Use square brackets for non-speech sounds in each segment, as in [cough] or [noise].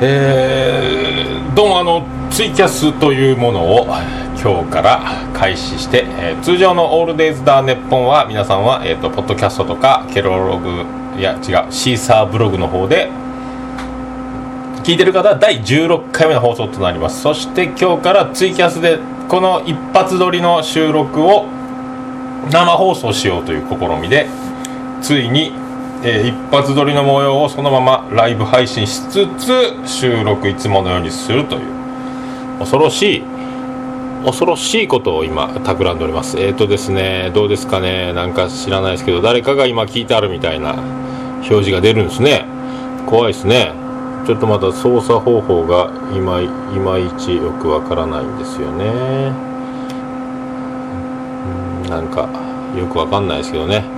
えー、どうもあのツイキャスというものを今日から開始して、えー、通常の「オールデイズ・ダー・ネッポンは」皆さんは、えーと、とポッドキャストとかケロログいや違うシーサーブログの方で聞いてる方は第16回目の放送となります。そして今日からツイキャスでこの一発撮りの収録を生放送しようという試みでついにえー、一発撮りの模様をそのままライブ配信しつつ収録いつものようにするという。恐ろしい。恐ろしいことを今企んでおります。えっ、ー、とですねどうですかね。なんか知らないですけど誰かが今聞いてあるみたいな表示が出るんですね。怖いですね。ちょっとまだ操作方法がいまいちよくわからないんですよね。なんかよくわかんないですけどね。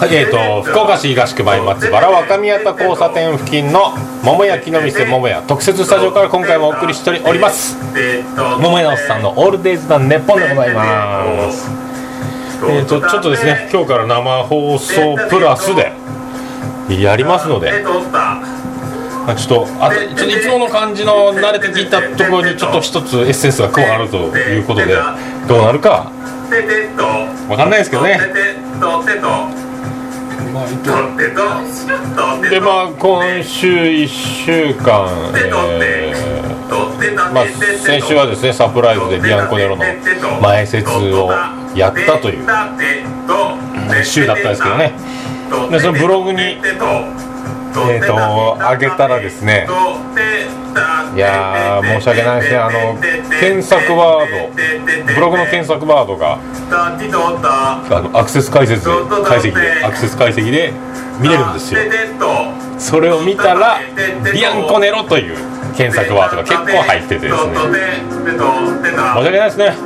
はいえーと、福岡市東区前松原若宮田交差点付近の桃焼きの店桃屋特設スタジオから今回もお送りしております。桃屋のさんのオールデイズ・ザ・ネッポンでございます。えーと、ちょっとですね今日から生放送プラスでやりますので、ちょっとあとちょっといつもの感じの慣れてきたところにちょっと一つエッセンスが加わるということでどうなるか分かんないですけどね。まあ、でまあ今週1週間、えーまあ、先週はですねサプライズでビアンコネロの前説をやったという週だったんですけどね。でそのブログにえーと、上げたらですね。いや申し訳ないですね。あの検索ワードブログの検索ワードがあのアクセス解説解析でアクセス解析で見れるんですよ。それを見たらビアンコネロという検索ワードが結構入っててですね。申し訳ないですね。[laughs]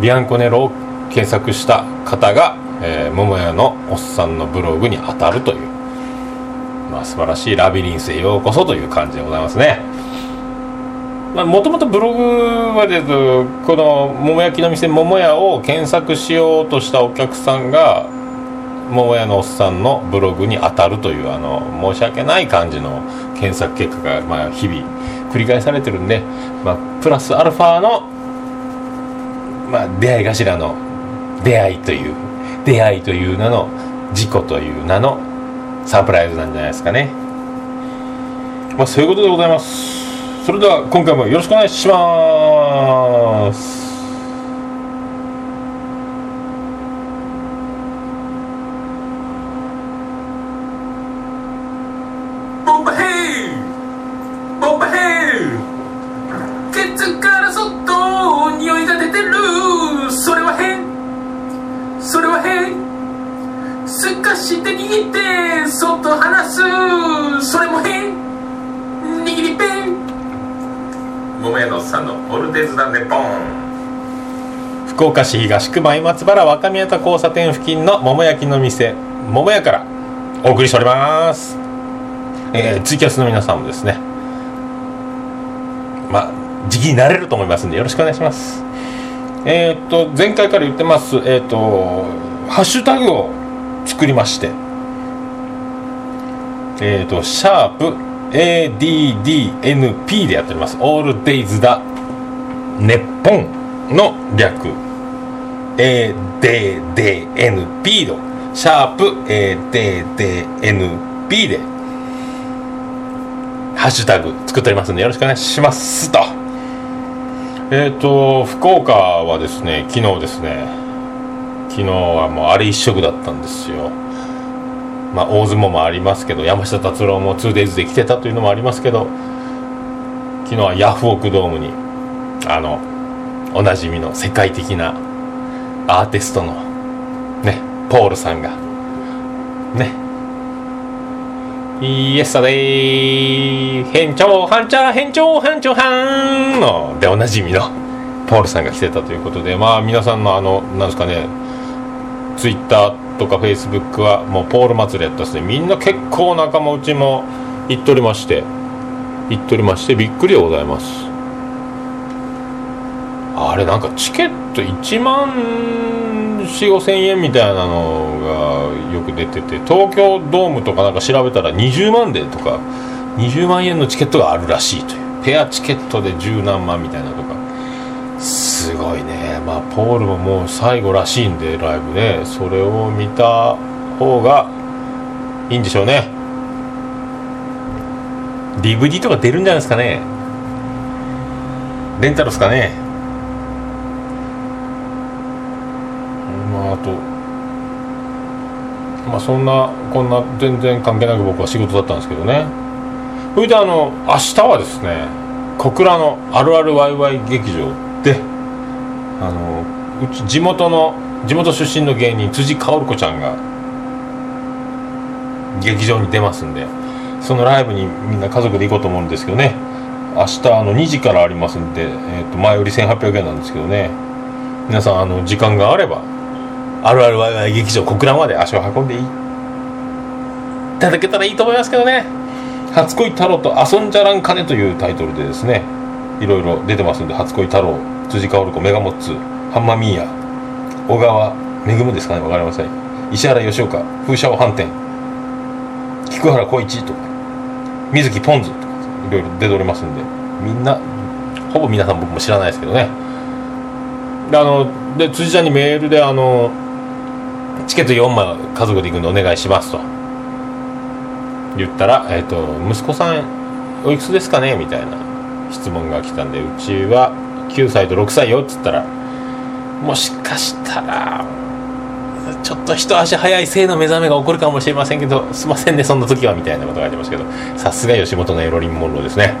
ビアンコネロを検索した方がえー、桃屋のおっさんのブログに当たるという、まあ、素晴らしいラビリンスへようこそという感じでございますね。もともとブログはですこの桃焼きの店桃屋を検索しようとしたお客さんが桃屋のおっさんのブログに当たるというあの申し訳ない感じの検索結果が、まあ、日々繰り返されてるんで、まあ、プラスアルファの、まあ、出会い頭の出会いという出会いという名の事故という名のサプライズなんじゃないですかね。まあそういうことでございます。それでは今回もよろしくお願いします。市東区前松原若宮田交差点付近の桃焼きの店桃屋からお送りしております、えー、ツイキャスの皆さんもですねまあ時期になれると思いますんでよろしくお願いします。えー、っと前回から言ってますえー、っとハッシュタグを作りましてえー、っとシャープ ADDNP でやっております。オールデイズだ日本の略 ADDNP のシャープ ADDNP で。ハッシュタグ作っておりますんでよろしくお願いしますと。えっ、ー、と福岡はですね昨日ですね。昨日はもうあれ一色だったんですよ。まあ大相撲もありますけど山下達郎も 2days で来てたというのもありますけど昨日はヤフオクドームにあのおなじみの世界的なアーティストのねポールさんが。ね。イエスタデイ。変調半茶変調半調半の。でおなじみのポールさんが来てたということで。まあ皆さんのあのなんですかねツイッターとかフェイスブックはもうポール祭りやったですね。みんな結構仲間内も行っとりまして行っとりましてびっくりでございます。あれなんかチケット1万4 5千円みたいなのがよく出てて東京ドームとかなんか調べたら20万でとか20万円のチケットがあるらしいという。ペアチケットで十何万みたいなとか。すごいね。まあポールももう最後らしいんでライブね。それを見た方がいいんでしょうね。DVD とか出るんじゃないですかね。レンタルですかねまああとまあそんなこんな全然関係なく僕は仕事だったんですけどね。それであの明日はですね小倉のあるあるワイワイ劇場であのうち地元の地元出身の芸人辻薫子ちゃんが劇場に出ますんでそのライブにみんな家族で行こうと思うんですけどね。明日あの2時からありますんで、えー、と前売り1800円なんですけどね。皆さんあの時間があればあるあるワイワイ劇場小倉まで足を運んでいただけたらいいと思いますけどね「初恋太郎と遊んじゃらんかね」というタイトルでですねいろいろ出てますんで「初恋太郎」辻薫子メガモッツハンマミーヤ小川めぐむですかねわかりません。石原吉岡風車を反転。菊原浩一とか水木ポンズとかいろいろ出ておりますんでみんなほぼ皆さん僕も知らないですけどね。であので辻ちゃんにメールであのチケット4枚家族で行くんでお願いしますと。言ったら、えーと「息子さんおいくつですかね?」みたいな質問が来たんでうちは9歳と6歳よ。っつったらもしかしたらちょっと一足早い性の目覚めが起こるかもしれませんけどすいませんねそんな時は。みたいなことがありましたけどさすが吉本のエロリン・モンローですね。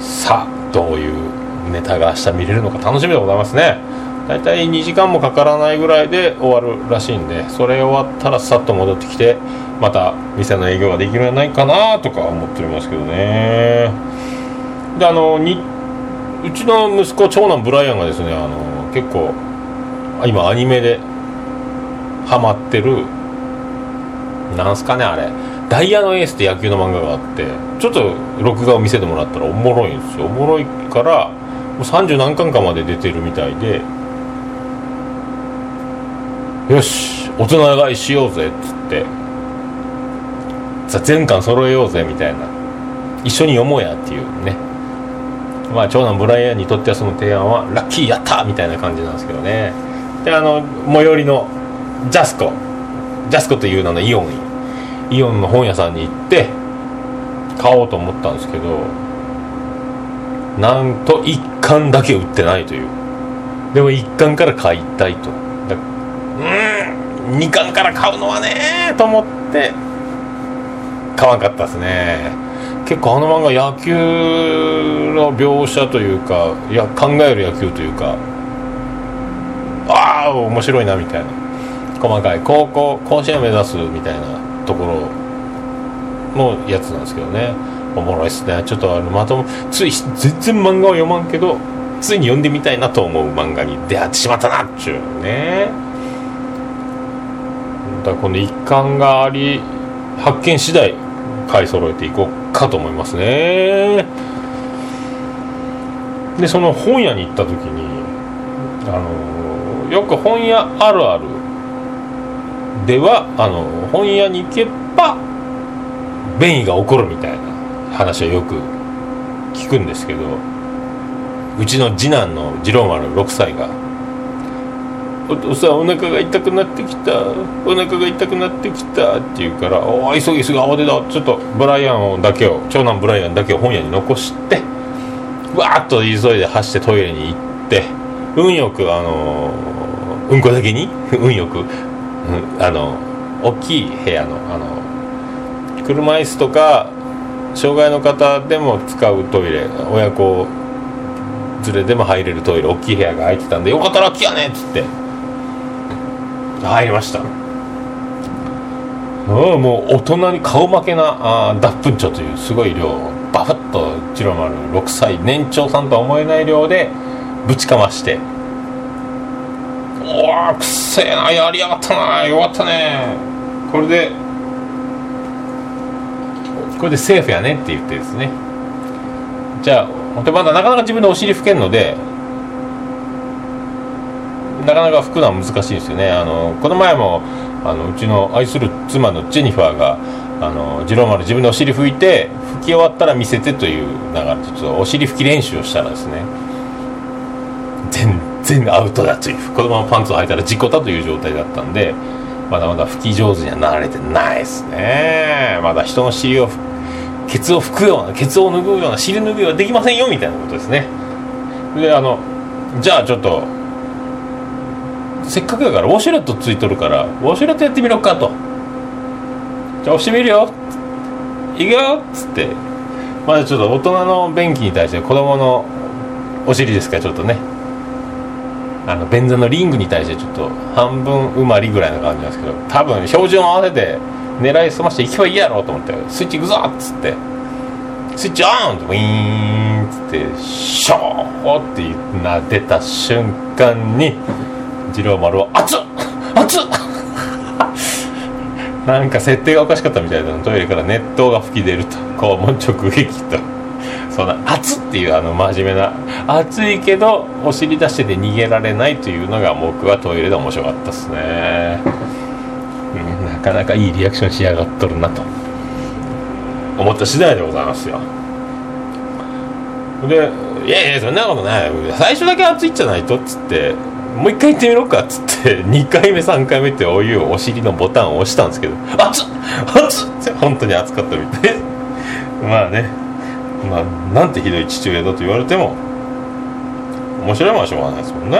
さあどういうネタが明日見れるのか楽しみでございますね。大体2時間もかからないぐらいで終わるらしいんでそれ終わったらさっと戻ってきてまた店の営業ができるんじゃないかなとか思っておりますけどね。であのにうちの息子長男ブライアンがですねあの結構今アニメでハマってるなんすかねあれ。ダイヤのエースって野球の漫画があってちょっと録画を見せてもらったらおもろいんですよ。おもろいからもう30何巻かまで出てるみたいでよし大人買いしようぜっつって。さ全巻揃えようぜみたいな。一緒に読もうやっていうね。まあ長男ブライアンにとってはその提案はラッキーやったみたいな感じなんですけどね。であの最寄りのジャスコ。ジャスコという名のイオンイオンの本屋さんに行って買おうと思ったんですけどなんと1巻だけ売ってないという。でも1巻から買いたいと。うん。2巻から買うのはねと思って。買わんかったですね。結構あの漫画野球の描写というかいや考える野球というかああ面白いなみたいな。細かい高校甲子園を目指すみたいなところのやつなんですけどね。おもろいっすね。ちょっとあのまともつい全然漫画を読まんけどついに読んでみたいなと思う漫画に出会ってしまったなっちゅうね。だからこの一巻があり発見次第買い揃えていこうかと思いますね。でその本屋に行った時にあのよく本屋あるあるではあの本屋に行けば便意が起こるみたいな話はよく聞くんですけどうちの次男の次郎丸6歳が「お父さんお腹が痛くなってきた。お腹が痛くなってきた」って言うから「おお急ぎ急ぎ慌てだちょっとブライアンだけを長男ブライアンだけを本屋に残してわーっと急いで走ってトイレに行って運よくあのうんこだけに？[laughs] 運よく、うん、あの大きい部屋のあの車椅子とか障害の方でも使うトイレ親子連れでも入れるトイレ大きい部屋が空いてたんでよかったらラッキーやねっつって。入りました。うんもう大人に顔負けなあ脱粉腸というすごい量バフッとジロマル6歳年長さんとは思えない量でぶちかまして。おおくっせえなやりやがったなよかったね。これでこれでセーフやねって言ってですね。じゃあでまだなかなか自分でお尻拭けんのでなかなか拭くのは難しいですよね。あのこの前もあのうちの愛する妻のジェニファーがあの次郎丸自分でお尻拭いて拭き終わったら見せてという流れでちょっとお尻拭き練習をしたらですね全然アウトだというこのままパンツを履いたら事故だという状態だったんでまだまだ拭き上手にはなれてないですね。まだ人の尻をケツを拭くようなケツを拭くような尻拭いはできませんよみたいなことですねであのじゃあちょっとせっかくだからウォシュレットついとるからウォシュレットやってみろかと。じゃあ押してみるよ。いくよ。っつって。まだちょっと大人の便器に対して子供のお尻ですかちょっとね。あの便座のリングに対してちょっと半分埋まりぐらいの感じなんですけど多分標準を合わせて狙いすましていけばいいやろうと思ってスイッチいくぞっつって。スイッチオンウィーンっつってショーってな出た瞬間に次郎丸は熱っ！熱っ！なんか設定がおかしかったみたいな。トイレから熱湯が吹き出ると。肛門直撃と。そんな熱っ！ていうあの真面目な熱いけどお尻出してて逃げられないというのが僕はトイレで面白かったですね、うん、なかなかいいリアクションしやがっとるなと。思った次第でございますよ。で「いやいやそんなことない。最初だけ熱いじゃないと」っつってもう一回行ってみろかっつって [laughs] 2回目3回目ってお湯をお尻のボタンを押したんですけど熱っ熱っって本当に熱かったみたい。まあねまあなんてひどい父親だと言われても面白いもんはしょうがないですもんね。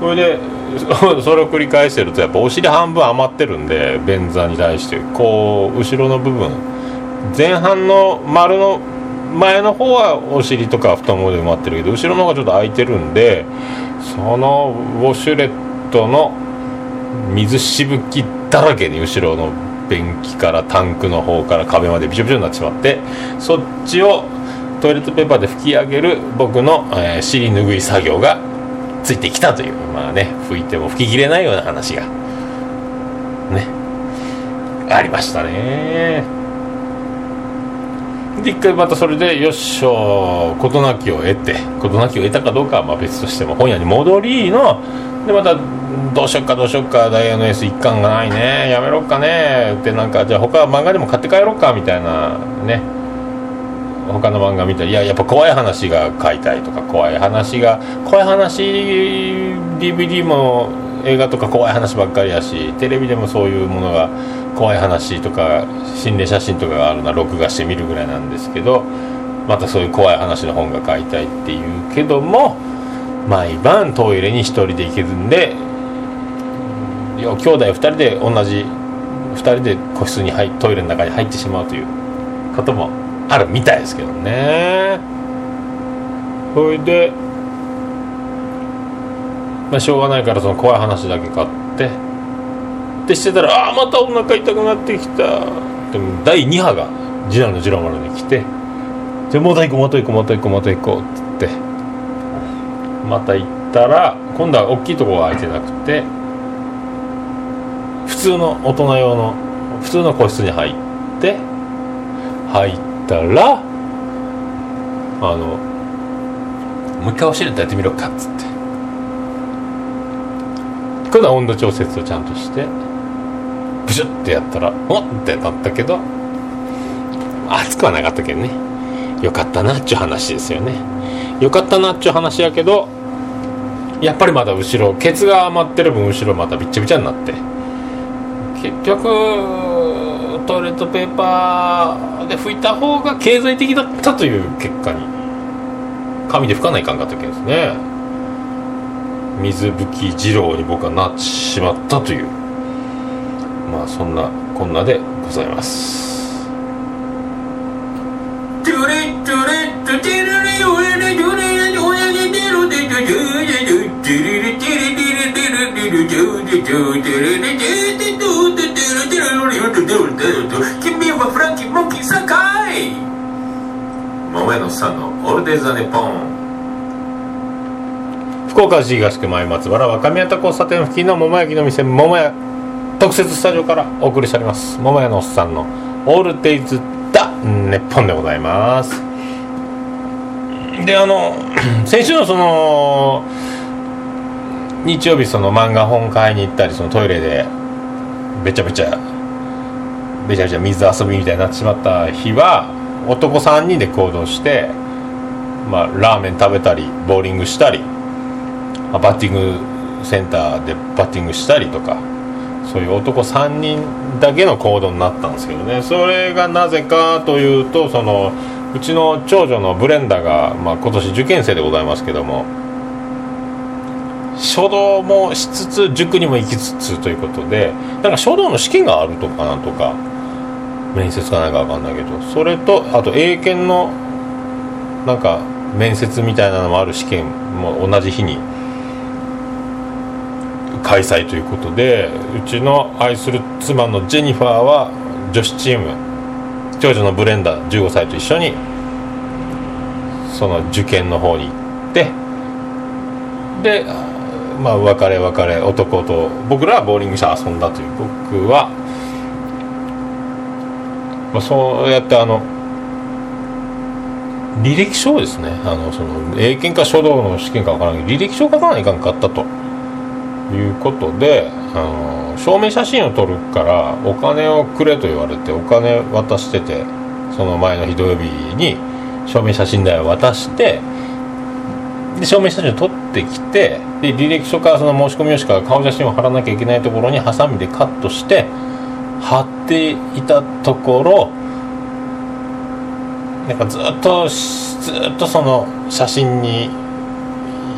それで [laughs] それを繰り返してるとやっぱお尻半分余ってるんで便座に対してこう後ろの部分前半の丸の前の方はお尻とか太ももで埋まってるけど後ろの方がちょっと空いてるんでそのウォシュレットの水しぶきだらけに後ろの便器からタンクの方から壁までびちょびちょになってしまってそっちをトイレットペーパーで拭き上げる僕の、えー、尻拭い作業がついてきたというまあね拭いても拭ききれないような話がねありましたね。で一回またそれでよっしょ事なきを得て事なきを得たかどうかはまあ別としても本屋に戻りのでまたどうしよっかどうしよっかダイヤのエース一巻がないねやめろっかねってなんかじゃあ他漫画でも買って帰ろうかみたいなね。他の漫画見たらいややっぱ怖い話が買いたいとか怖い話が怖い話 DVD も映画とか怖い話ばっかりやしテレビでもそういうものが怖い話とか心霊写真とかがあるのは録画して見るぐらいなんですけどまたそういう怖い話の本が買いたいっていうけども毎晩トイレに1人で行けるんで兄弟2人で同じ2人で個室に入トイレの中に入ってしまうということもあるみたいですけどね。それでまあしょうがないからその怖い話だけ買ってでしてたらああまたお腹痛くなってきた。でも第2波が次男の次郎丸に来てじゃあまた行こうまた行こうまた行こうまた行こうっつってまた行ったら今度は大きいところが空いてなくて普通の大人用の普通の個室に入って入ったらあのもう一回教えてやってみろかっつって。今度は温度調節をちゃんとしてシュッてやったらおってなったけど熱くはなかったけどね。よかったなっちゅう話ですよね。よかったなっちゅう話やけどやっぱりまだ後ろケツが余ってる分後ろまたびっちゃびちゃになって。結局トイレットペーパーで拭いた方が経済的だったという結果に紙で拭かないかんかったわけですね。水拭き二郎に僕はなってしまったという。まあそんなこんなでございます。桃屋のさんのオールデイザネポン。福岡市東区前松原若宮田交差点付近の桃焼きの店桃屋特設スタジオからお送りしております。桃屋のおっさんのオールデイズ・ザ・ネポンでございます。であの [clears throat] 先週のその日曜日その漫画本買いに行ったりそのトイレでべちゃべちゃべちゃべちゃ水遊びみたいになってしまった日は男3人で行動して、まあ、ラーメン食べたりボーリングしたりバッティングセンターでバッティングしたりとかそういう男3人だけの行動になったんですけどね。それがなぜかというとそのうちの長女のブレンダが、まあ、今年受験生でございますけども書道もしつつ塾にも行きつつということでなんか書道の試験があるとかなんとか面接かないか分かんないけどそれとあと英検のなんか面接みたいなのもある試験も同じ日に開催ということでうちの愛する妻のジェニファーは女子チーム長女のブレンダー15歳と一緒にその受験の方に行ってでまあ別れ別れ男と僕らはボーリングして遊んだという僕はまあ、そうやってあの履歴書をですねあのその英検か書道の試験か分からないけど履歴書を書かないかんかったと。いうことであの証明写真を撮るからお金をくれと言われてお金渡しててその前の日土曜日に証明写真代を渡してで証明写真を撮ってきてで履歴書からその申し込み用紙から顔写真を貼らなきゃいけないところにハサミでカットして貼っていたところなんかずっとずっとその写真に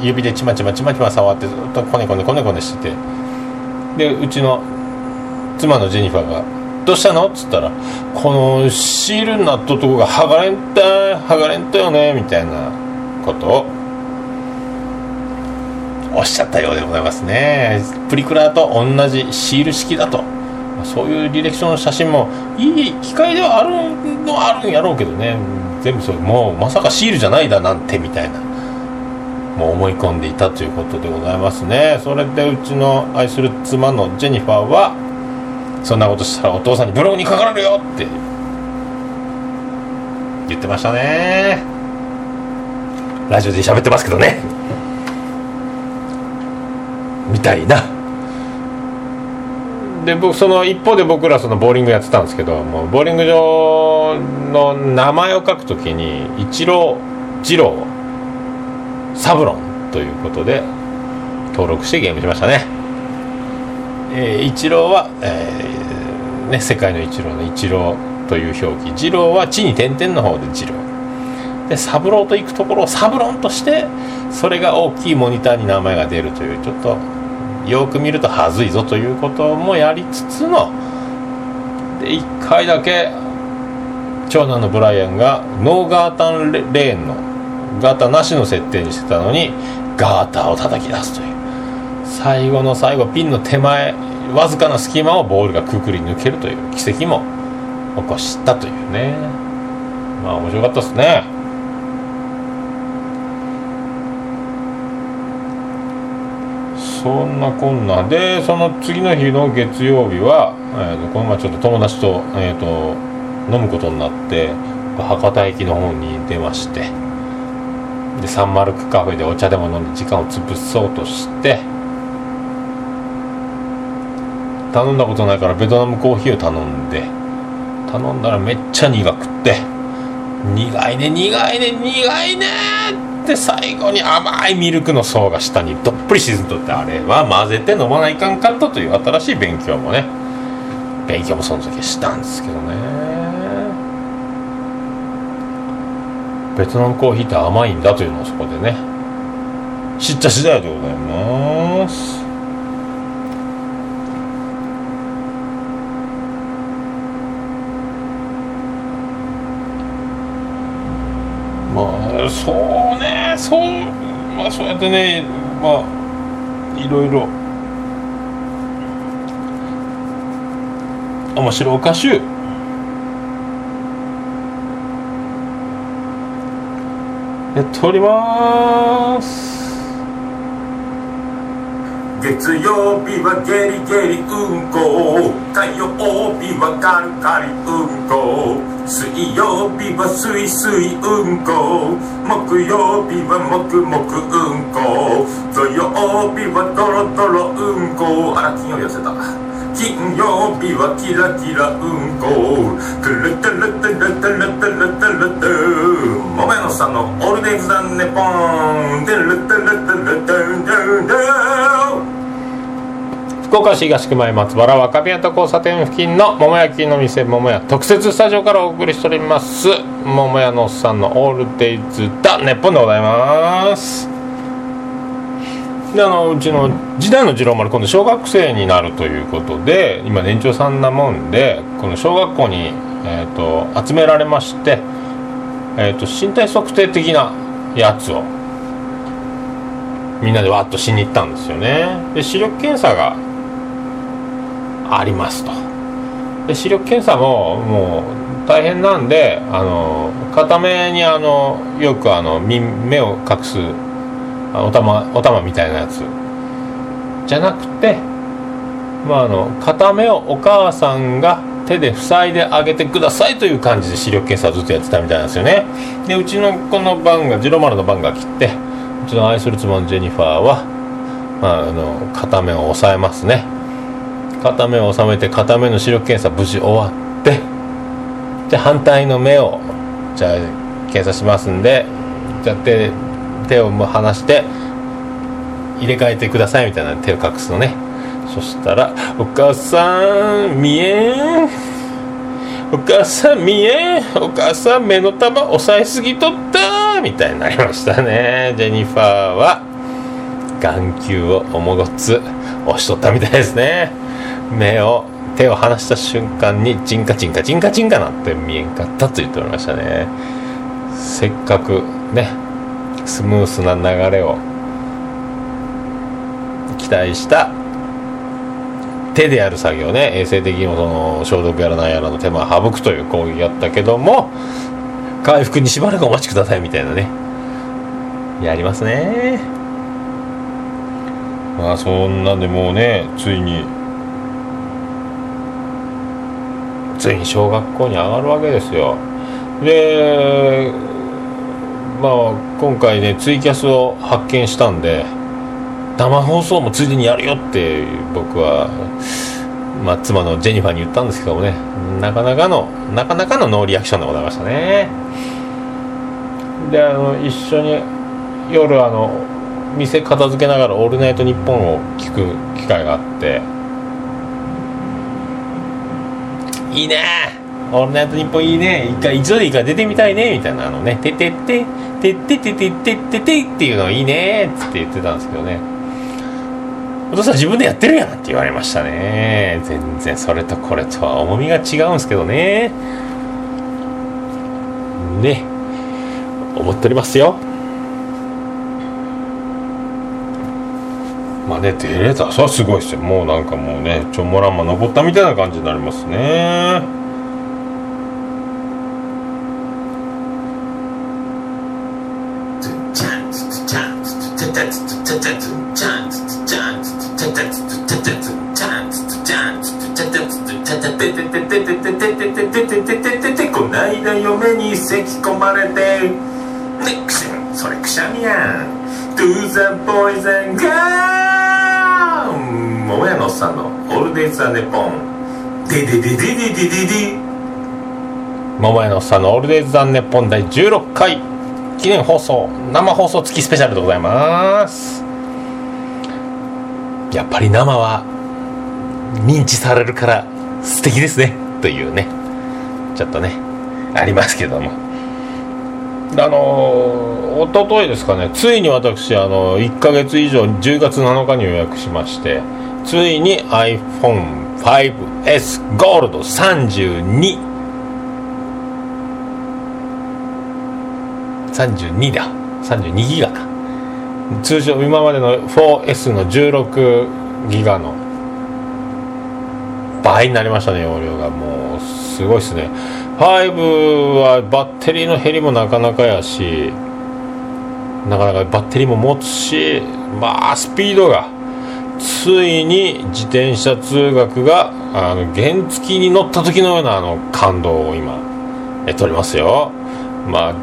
指でちまちまちまちま触ってずっとこねこねこねこねしててでうちの妻のジェニファーが「どうしたの?」っつったら「このシールになったとこが剥がれんた剥がれんたよね」みたいなことをおっしゃったようでございますねプリクラと同じシール式だと。そういう履歴書の写真もいい機会ではあるのはあるんやろうけどね全部そうもうまさかシールじゃないだなんてみたいなもう思い込んでいたということでございますね。それでうちの愛する妻のジェニファーはそんなことしたらお父さんにブログに書かれるよって言ってましたね。ラジオで喋ってますけどね。みたいな。で僕その一方で僕らそのボーリングやってたんですけどもうボーリング場の名前を書くときに一郎二郎サブロンということで登録してゲームしましたね、えー、一郎は、えー、ね、世界の一郎の一郎という表記。二郎は地に点々の方で二郎でサブローと行くところをサブロンとしてそれが大きいモニターに名前が出るというちょっとよく見るとはずいぞということもやりつつので1回だけ長男のブライアンがノーガータンレーンのガタなしの設定にしてたのにガーターを叩き出すという。最後の最後ピンの手前わずかな隙間をボールがくくり抜けるという奇跡も起こしたというね。まあ面白かったですね。そんなこんなでその次の日の月曜日は、えーと、この前ちょっと友達と,、えーと、飲むことになって博多駅の方に出まして。でサンマルクカフェでお茶でも飲んで時間を潰そうとして頼んだことないからベトナムコーヒーを頼んで頼んだらめっちゃ苦くって苦いね苦いね苦いねで最後に甘いミルクの層が下にどっぷり沈んとってあれは混ぜて飲まないかんかったという新しい勉強もね勉強もその時したんですけどね。ベトナムコーヒーって甘いんだというのをそこでね。知った次第でございます。まあそうね。そうまあそうやってねまあいろいろ。面白おかしゅやっております。月曜日はゲリゲリうんこ。火曜日はカリカリうんこ。水曜日はスイスイうんこ。木曜日はもくもくうんこ。土曜日はトロトロうんこ。あら金曜日痩せた。金曜日はキラキラうんこくるくるくるくるくるくるくる桃屋のさんのオールデイズだねポンてるてるてるてるてる。てる福岡市東区前松原若宮と交差点付近の桃焼きの店桃屋特設スタジオからお送りしております桃屋のおっさんのオールデイズだネッポンでございます。であのうちの時代の次郎丸今度小学生になるということで今年長さんなもんでこの小学校に、えーと、集められまして、えーと、身体測定的なやつをみんなでわっとしに行ったんですよね。で視力検査がありますと。で視力検査ももう大変なんであの片目にあのよくあの目を隠すお玉お玉みたいなやつ。じゃなくてまああの片目をお母さんが手で塞いであげてくださいという感じで視力検査をずっとやってたみたいなんですよね。でうちのこの番がジロマルの番が切ってうちの愛する妻のジェニファーは、まあ、あの片目を押さえますね。片目を収めて片目の視力検査無事終わってじゃあ反対の目をじゃあ検査しますんでじゃあ手手を離して入れ替えてくださいみたいな手を隠すのね。そしたら「お母さん見えん。お母さん見えん。お母さん目の玉押さえすぎとった」みたいになりましたね。ジェニファーは眼球をおもごつ押しとったみたいですね。目を手を離した瞬間にチンカチンカチンカチンカなって見えんかったと言っておりましたね。せっかくねスムースな流れを期待した手でやる作業ね。衛生的にもその消毒やらなんやらの手間を省くという行為やったけども回復にしばらくお待ちくださいみたいなね。やりますね。まあそんなんでもうねついについに小学校に上がるわけですよ。でまあ今回ねツイキャスを発見したんで生放送もついでにやるよって僕は、まあ、妻のジェニファーに言ったんですけどもね。なかなかのなかなかのノーリアクションでございましたね。であの一緒に夜あの店片付けながら「オールナイトニッポン」を聞く機会があって。いいね。オールナイトニッポンいいね。一回一度でいいから出てみたいね。みたいなあのね「ててて。ててててててて」っていうのいいねっつって言ってたんですけどねお父さん自分でやってるやんって言われましたね全然それとこれとは重みが違うんですけどねね思っておりますよまあね出れたそれはすごいですよもうなんかもうねちょもらんま登ったみたいな感じになりますね嫁に咳き込まれてねくしんそれくしゃみやん。To the poison girl 桃屋のおっさんのオールデイズ・ザ・ネポン。デデデデデデデデ桃屋のおっさんのオールデイズ・ザ・ネポン第16回記念放送生放送付きスペシャルでございます。やっぱり生は認知されるから素敵ですね。というね。ちょっとねありますけども。あの一昨日ですかね。ついに私あの1か月以上10月7日に予約しましてついに iPhone5S ゴールド32 32だ。32ギガか。通常今までの 4S の16ギガの倍になりましたね容量が。もうすごいっすね。5はバッテリーの減りもなかなかやしなかなかバッテリーも持つしまあスピードがついに自転車通学があの原付に乗った時のようなあの感動を今え取りますよ。まあ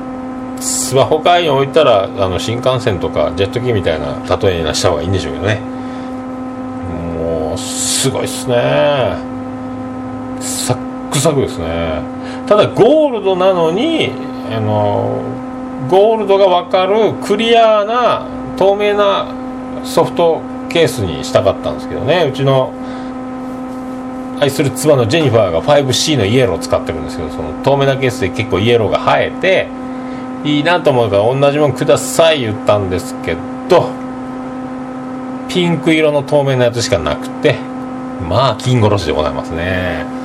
スマホ界に置いたらあの新幹線とかジェット機みたいな例えにした方がいいんでしょうけどね。もうすごいっすね。クサクですね。ただゴールドなのにあのゴールドが分かるクリアな透明なソフトケースにしたかったんですけどね。うちの愛する妻のジェニファーが 5C のイエローを使ってるんですけどその透明なケースで結構イエローが生えていいなと思うから同じものください言ったんですけどピンク色の透明なやつしかなくてまあ金殺しでございますね。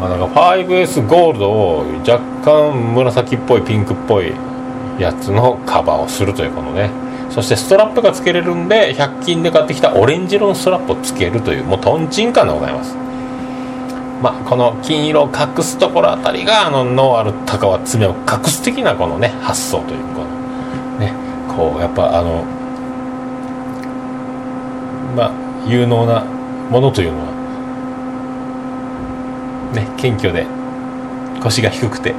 あなんか 5S ゴールドを若干紫っぽいピンクっぽいやつのカバーをするというこのね。そしてストラップが付けれるんで100均で買ってきたオレンジ色のストラップを付けるというもうトンチンカンでございます。まあこの金色を隠すところあたりがあの脳ある高は爪を隠す的なこのね発想というこのね。こうやっぱあのまあ有能なものというのはね謙虚で腰が低くて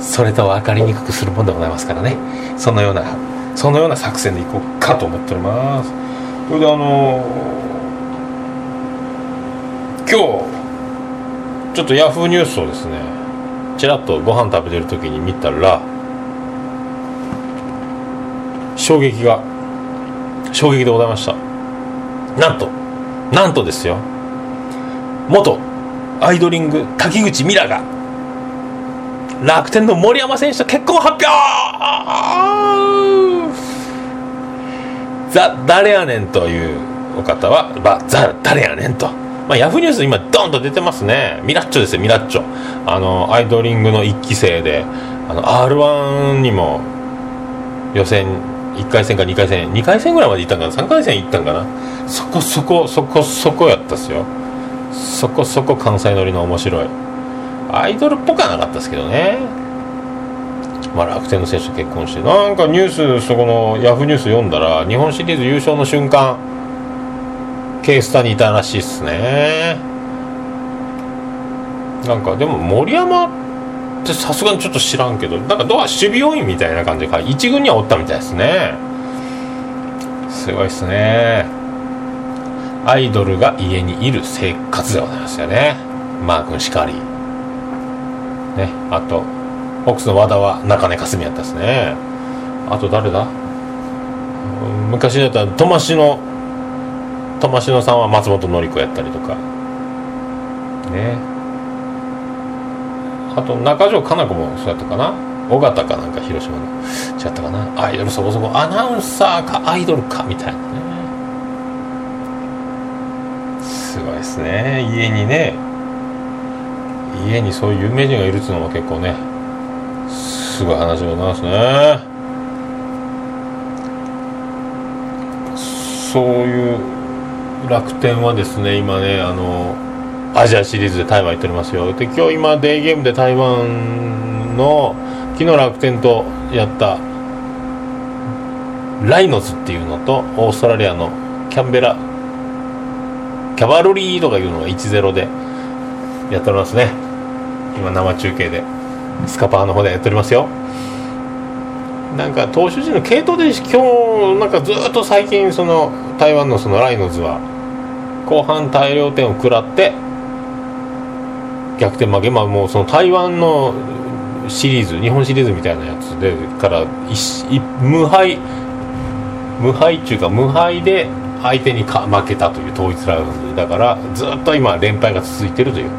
それと分かりにくくするもんでございますからね。そのようなそのような作戦でいこうかと思っております。それであの今日ちょっとヤフーニュースをですねちらっとご飯食べてる時に見たら衝撃が衝撃でございました。なんとなんとですよ。元アイドリング滝口ミラが楽天の森山選手と結婚発表!ザ・誰やねんというお方は、まあ、ザ・誰やねんと、まあ、ヤフーニュース今ドンと出てますね。ミラッチョですよミラッチョ。あのアイドリングの1期生であの r 1にも予選1回戦か2回戦2回戦ぐらいまで行ったんかな？3回戦行ったんかな？そこそこそこそこやったっすよ。そこそこ関西乗りの面白い。アイドルっぽくはなかったですけどね。まあ楽天の選手と結婚して。なんかニュースそこのヤフーニュース読んだら日本シリーズ優勝の瞬間ケースタにいたらしいっすね。なんかでも森山ってさすがにちょっと知らんけどなんかドア守備要員みたいな感じで一軍にはおったみたいですね。すごいっすね。アイドルが家にいる生活でございますよね。マー君しかり。ねあとホークスの和田は中根かすみやったですね。あと誰だ？昔だったらトマシノトマシノさんは松本紀子やったりとか。ね。あと中条かな子もそうやったかな？尾形かなんか広島の違ったかな？アイドルそこそこアナウンサーかアイドルかみたいなね。すごいですね。家にね。家にそういう有名人がいるっていうのも結構ねすごい話でございますね。そういう楽天はですね今ねあのアジアシリーズで台湾行っておりますよ。で今日今デーゲームで台湾の昨日楽天とやったライノズっていうのとオーストラリアのキャンベラキャバルリーとかいうのが1-0でやっておりますね。今生中継で。スカパーの方でやっておりますよ。なんか投手陣の系統で今日なんかずっと最近その台湾のそのライノズは後半大量点を食らって逆転負け。まあもうその台湾のシリーズ日本シリーズみたいなやつでから無敗無敗っていうか無敗で相手にか負けたという統一ラウンドだからずっと今連敗が続いてるという。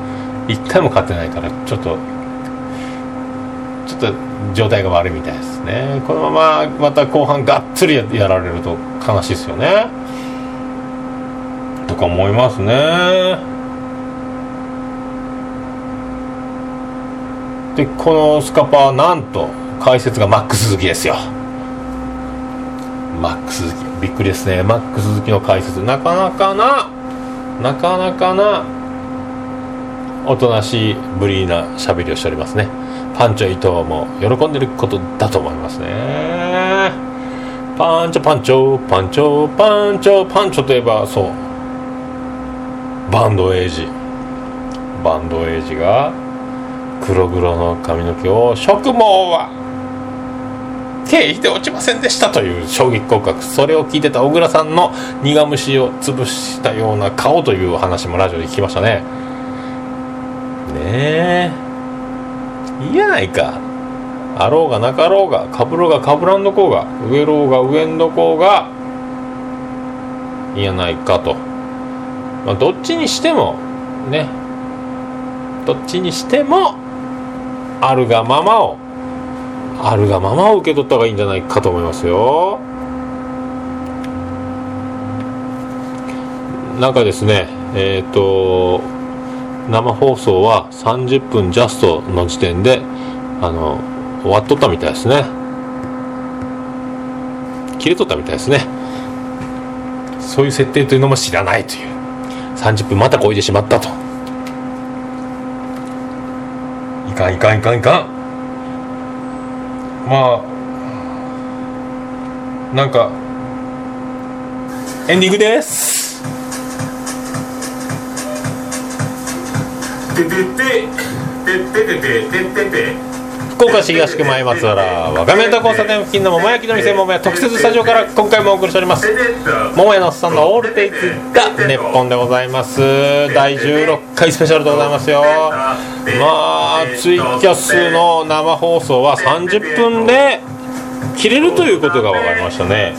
1回も勝てないからちょっとちょっと状態が悪いみたいですね。このまままた後半がっつりやられると悲しいですよね。とか思いますね。でこのスカパーなんと解説がマックス鈴木ですよ。マックス鈴木びっくりですね。マックス鈴木の解説。なかなかななかなかなおとなしいブリーなしゃべりをしておりますね。パンチョ伊藤も喜んでることだと思いますね。パンチョパンチョパンチョパンチョパンチョといえばそう。バンドエイジ。バンドエイジが黒々の髪の毛を植毛は経費で落ちませんでしたという衝撃告白それを聞いてた小倉さんの苦虫を潰したような顔という話もラジオで聞きましたね。ねえいいやないか。あろうがなかろうがかぶろうがかぶらんどこうが上ろうが上んどこうがいいやないかと、まあ、どっちにしてもね。どっちにしてもあるがままをあるがままを受け取った方がいいんじゃないかと思いますよ。なんかですねえっ、ー、と生放送は30分ジャストの時点であの終わっとったみたいですね。切れとったみたいですね。そういう設定というのも知らないという。30分またこいでしまったと。いかんいかんいかんいかん。まあ。なんか。エンディングです。てて。ててててててて。福岡市東区前松原は画面と交差点付近の桃焼きの店桃屋特設スタジオから今回もお送りしております。桃屋のおっさんのオールテイツが熱本でございます。第16回スペシャルでございますよ。まあツイキャスの生放送は30分で切れるということが分かりましたね。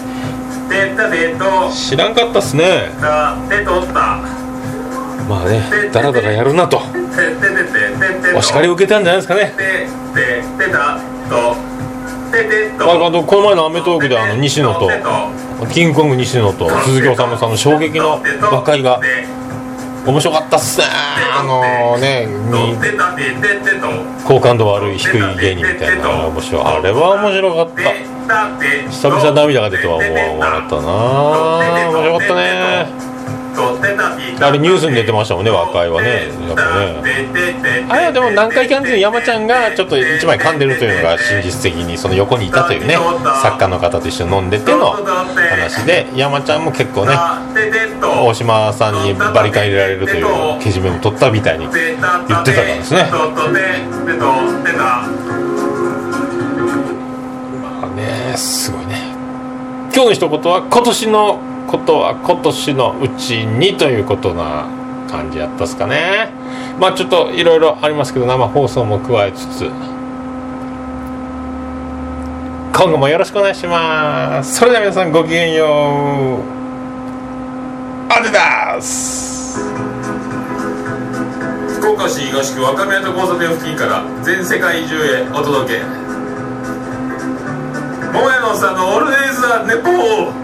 知らんかったっすね。まあねだらだらやるなと。お叱りを受けたんじゃないですかね。あのこの前の『アメトーーク』であの西野とキングコング西野と鈴木おさむさんの衝撃の和解が面白かったっすね。あのねに好感度悪い低い芸人みたいな面白あれは面白かった。久々涙が出ては思わったな。面白かったね。あれニュースに出てましたもんね和解はね。やっぱね。あれはでも南海キャンディーズの山ちゃんがちょっと一枚噛んでるというのが真実的にその横にいたというね作家の方と一緒に飲んでての話で山ちゃんも結構ね大島さんにバリカン入れられるというけじめも取ったみたいに言ってたからですね。まあねすごいね。今日の一言は今年のことは今年のうちにということな感じやったっすかね。まあちょっといろいろありますけど生放送も加えつつ。今後もよろしくお願いします。それでは皆さんごきげんよう。アデダス福岡市東区若宮と交差点付近から全世界中へお届け。桃屋のさんのオールデイズ・ザ・ネポー。